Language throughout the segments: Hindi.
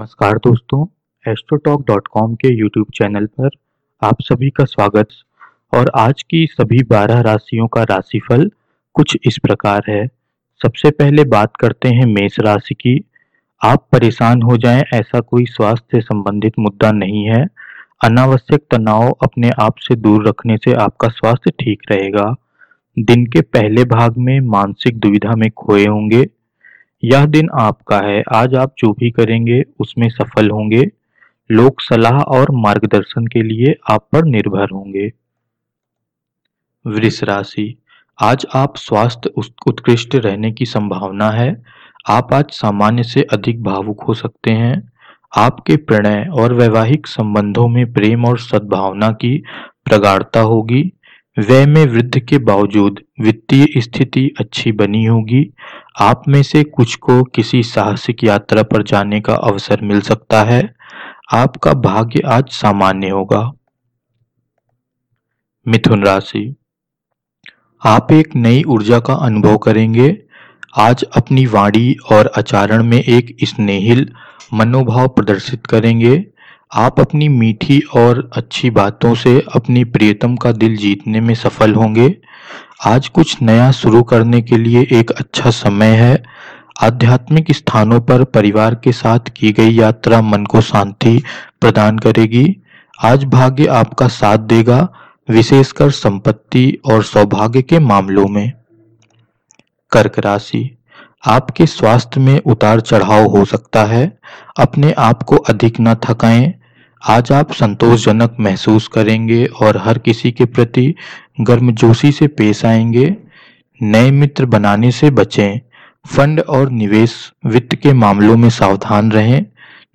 नमस्कार दोस्तों एस्ट्रोटॉक.कॉम के यूट्यूब चैनल पर आप सभी का स्वागत। और आज की सभी 12 राशियों का राशिफल कुछ इस प्रकार है। सबसे पहले बात करते हैं मेष राशि की। आप परेशान हो जाएँ, ऐसा कोई स्वास्थ्य संबंधित मुद्दा नहीं है। अनावश्यक तनाव अपने आप से दूर रखने से आपका स्वास्थ्य ठीक रहेगा। दिन के पहले भाग में मानसिक दुविधा में खोए होंगे। यह दिन आपका है। आज आप जो भी करेंगे, उसमें सफल होंगे। लोक सलाह और मार्गदर्शन के लिए आप पर निर्भर होंगे। वृष राशि। आज आप स्वास्थ्य उत्कृष्ट रहने की संभावना है। आप आज सामान्य से अधिक भावुक हो सकते हैं। आपके प्रणय और वैवाहिक संबंधों में प्रेम और सद्भावना की प्रगाढ़ता होगी। व्यय में वृद्धि के बावजूद वित्तीय स्थिति अच्छी बनी होगी। आप में से कुछ को किसी साहसिक यात्रा पर जाने का अवसर मिल सकता है। आपका भाग्य आज सामान्य होगा। मिथुन राशि। आप एक नई ऊर्जा का अनुभव करेंगे। आज अपनी वाणी और आचरण में एक स्नेहिल मनोभाव प्रदर्शित करेंगे। आप अपनी मीठी और अच्छी बातों से अपनी प्रियतम का दिल जीतने में सफल होंगे। आज कुछ नया शुरू करने के लिए एक अच्छा समय है। आध्यात्मिक स्थानों पर परिवार के साथ की गई यात्रा मन को शांति प्रदान करेगी। आज भाग्य आपका साथ देगा, विशेषकर संपत्ति और सौभाग्य के मामलों में। कर्क राशि, आपके स्वास्थ्य में उतार चढ़ाव हो सकता है। अपने आप को अधिक न थकाएँ। आज आप संतोषजनक महसूस करेंगे और हर किसी के प्रति गर्मजोशी से पेश आएँगे। नए मित्र बनाने से बचें, फंड और निवेश वित्त के मामलों में सावधान रहें,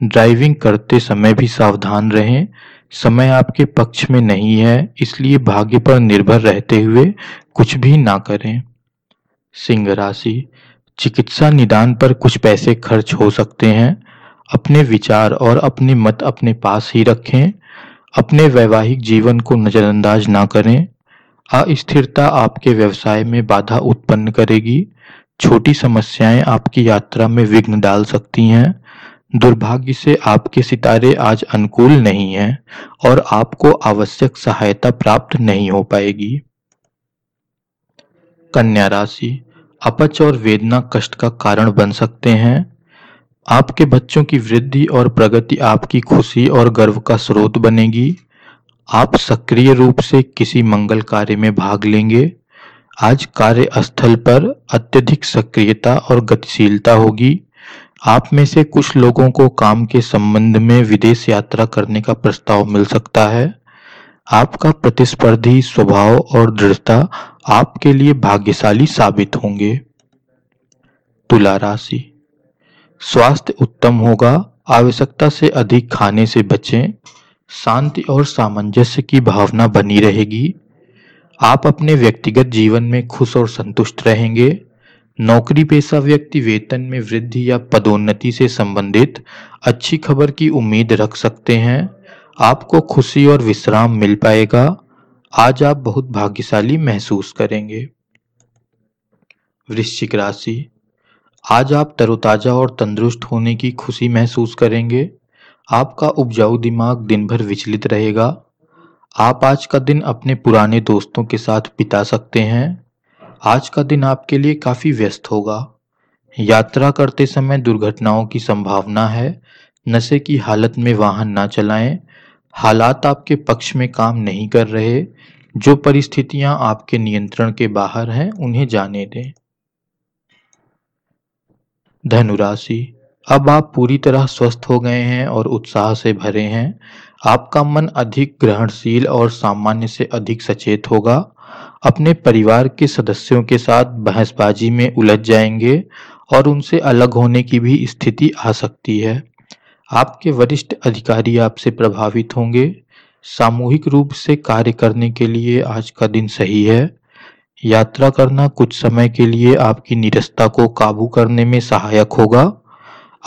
ड्राइविंग करते समय भी सावधान रहें। समय आपके पक्ष में नहीं है, इसलिए भाग्य पर निर्भर रहते हुए कुछ भी ना करें। सिंह राशि, चिकित्सा निदान पर कुछ पैसे खर्च हो सकते हैं। अपने विचार और अपने मत अपने पास ही रखें। अपने वैवाहिक जीवन को नज़रअंदाज ना करें। अस्थिरता आपके व्यवसाय में बाधा उत्पन्न करेगी। छोटी समस्याएँ आपकी यात्रा में विघ्न डाल सकती हैं। दुर्भाग्य से आपके सितारे आज अनुकूल नहीं हैं और आपको आवश्यक सहायता प्राप्त नहीं हो पाएगी। कन्या राशि, अपच और वेदना कष्ट का कारण बन सकते हैं। आपके बच्चों की वृद्धि और प्रगति आपकी खुशी और गर्व का स्रोत बनेगी। आप सक्रिय रूप से किसी मंगल कार्य में भाग लेंगे। आज कार्यस्थल पर अत्यधिक सक्रियता और गतिशीलता होगी। आप में से कुछ लोगों को काम के संबंध में विदेश यात्रा करने का प्रस्ताव मिल सकता है। आपका प्रतिस्पर्धी स्वभाव और दृढ़ता आपके लिए भाग्यशाली साबित होंगे। तुला राशि स्वास्थ्य उत्तम होगा, आवश्यकता से अधिक खाने से बचें, शांति और सामंजस्य की भावना बनी रहेगी। आप अपने व्यक्तिगत जीवन में खुश और संतुष्ट रहेंगे। नौकरी पेशा व्यक्ति वेतन में वृद्धि या पदोन्नति से संबंधित अच्छी खबर की उम्मीद रख सकते हैं। आपको खुशी और विश्राम मिल पाएगा। आज आप बहुत भाग्यशाली महसूस करेंगे। वृश्चिक राशि आज आप तरोताजा और तंदुरुस्त होने की खुशी महसूस करेंगे। आपका उपजाऊ दिमाग दिन भर विचलित रहेगा। आप आज का दिन अपने पुराने दोस्तों के साथ बिता सकते हैं। आज का दिन आपके लिए काफ़ी व्यस्त होगा। यात्रा करते समय दुर्घटनाओं की संभावना है। नशे की हालत में वाहन ना चलाएँ। हालात आपके पक्ष में काम नहीं कर रहे। जो परिस्थितियाँ आपके नियंत्रण के बाहर हैं, उन्हें जाने दें। धनुराशि। अब आप पूरी तरह स्वस्थ हो गए हैं और उत्साह से भरे हैं। आपका मन अधिक ग्रहणशील और सामान्य से अधिक सचेत होगा। अपने परिवार के सदस्यों के साथ बहसबाजी में उलझ जाएँगे और उनसे अलग होने की भी स्थिति आ सकती है। आपके वरिष्ठ अधिकारी आपसे प्रभावित होंगे। सामूहिक रूप से कार्य करने के लिए आज का दिन सही है। यात्रा करना कुछ समय के लिए आपकी निरस्ता को काबू करने में सहायक होगा।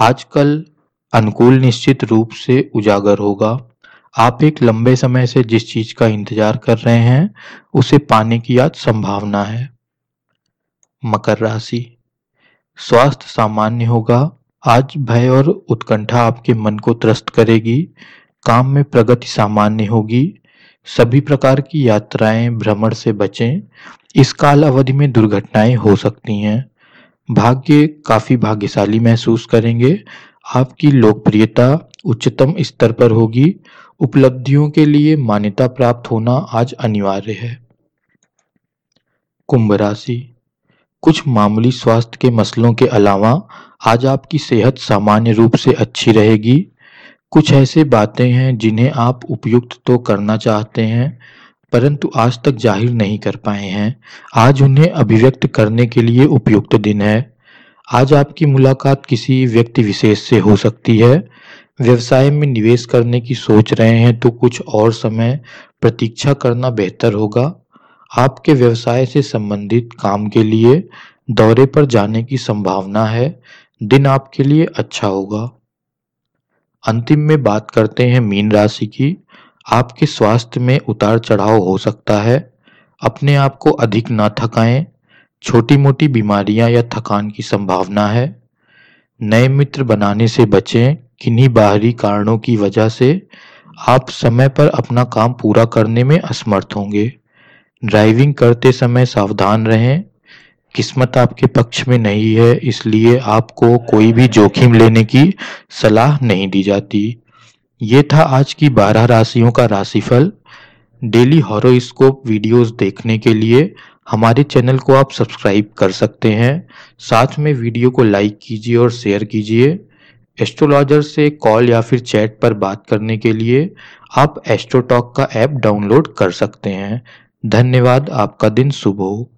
आजकल अनुकूल निश्चित रूप से उजागर होगा। आप एक लंबे समय से जिस चीज़ का इंतज़ार कर रहे हैं, उसे पाने की आज संभावना है। मकर राशि। स्वास्थ्य सामान्य होगा। आज भय और उत्कंठा आपके मन को त्रस्त करेगी। काम में प्रगति सामान्य होगी। सभी प्रकार की यात्राएँ भ्रमण से बचें। इस काल अवधि में दुर्घटनाएँ हो सकती हैं। भाग्य काफ़ी भाग्यशाली महसूस करेंगे। आपकी लोकप्रियता उच्चतम स्तर पर होगी। उपलब्धियों के लिए मान्यता प्राप्त होना आज अनिवार्य है। कुंभ राशि। कुछ मामूली स्वास्थ्य के मसलों के अलावा आज आपकी सेहत सामान्य रूप से अच्छी रहेगी। कुछ ऐसे बातें हैं जिन्हें आप उपयुक्त तो करना चाहते हैं। परंतु आज तक ज़ाहिर नहीं कर पाए हैं। आज उन्हें अभिव्यक्त करने के लिए उपयुक्त दिन है। आज आपकी मुलाकात किसी व्यक्ति विशेष से हो सकती है। व्यवसाय में निवेश करने की सोच रहे हैं तो कुछ और समय प्रतीक्षा करना बेहतर होगा। आपके व्यवसाय से संबंधित काम के लिए दौरे पर जाने की संभावना है। दिन आपके लिए अच्छा होगा। अंतिम में बात करते हैं मीन राशि की। आपके स्वास्थ्य में उतार चढ़ाव हो सकता है। अपने आप को अधिक ना थकाएँ। छोटी मोटी बीमारियाँ या थकान की संभावना है। नए मित्र बनाने से बचें। किन्हीं बाहरी कारणों की वजह से आप समय पर अपना काम पूरा करने में असमर्थ होंगे। ड्राइविंग करते समय सावधान रहें। किस्मत आपके पक्ष में नहीं है, इसलिए आपको कोई भी जोखिम लेने की सलाह नहीं दी जाती। ये था आज की बारह राशियों का राशिफल। डेली हॉरोस्कोप वीडियोस देखने के लिए हमारे चैनल को आप सब्सक्राइब कर सकते हैं। साथ में वीडियो को लाइक कीजिए और शेयर कीजिए। एस्ट्रोलॉजर से कॉल या फिर चैट पर बात करने के लिए आप एस्ट्रोटॉक का ऐप डाउनलोड कर सकते हैं। धन्यवाद, आपका दिन शुभ हो।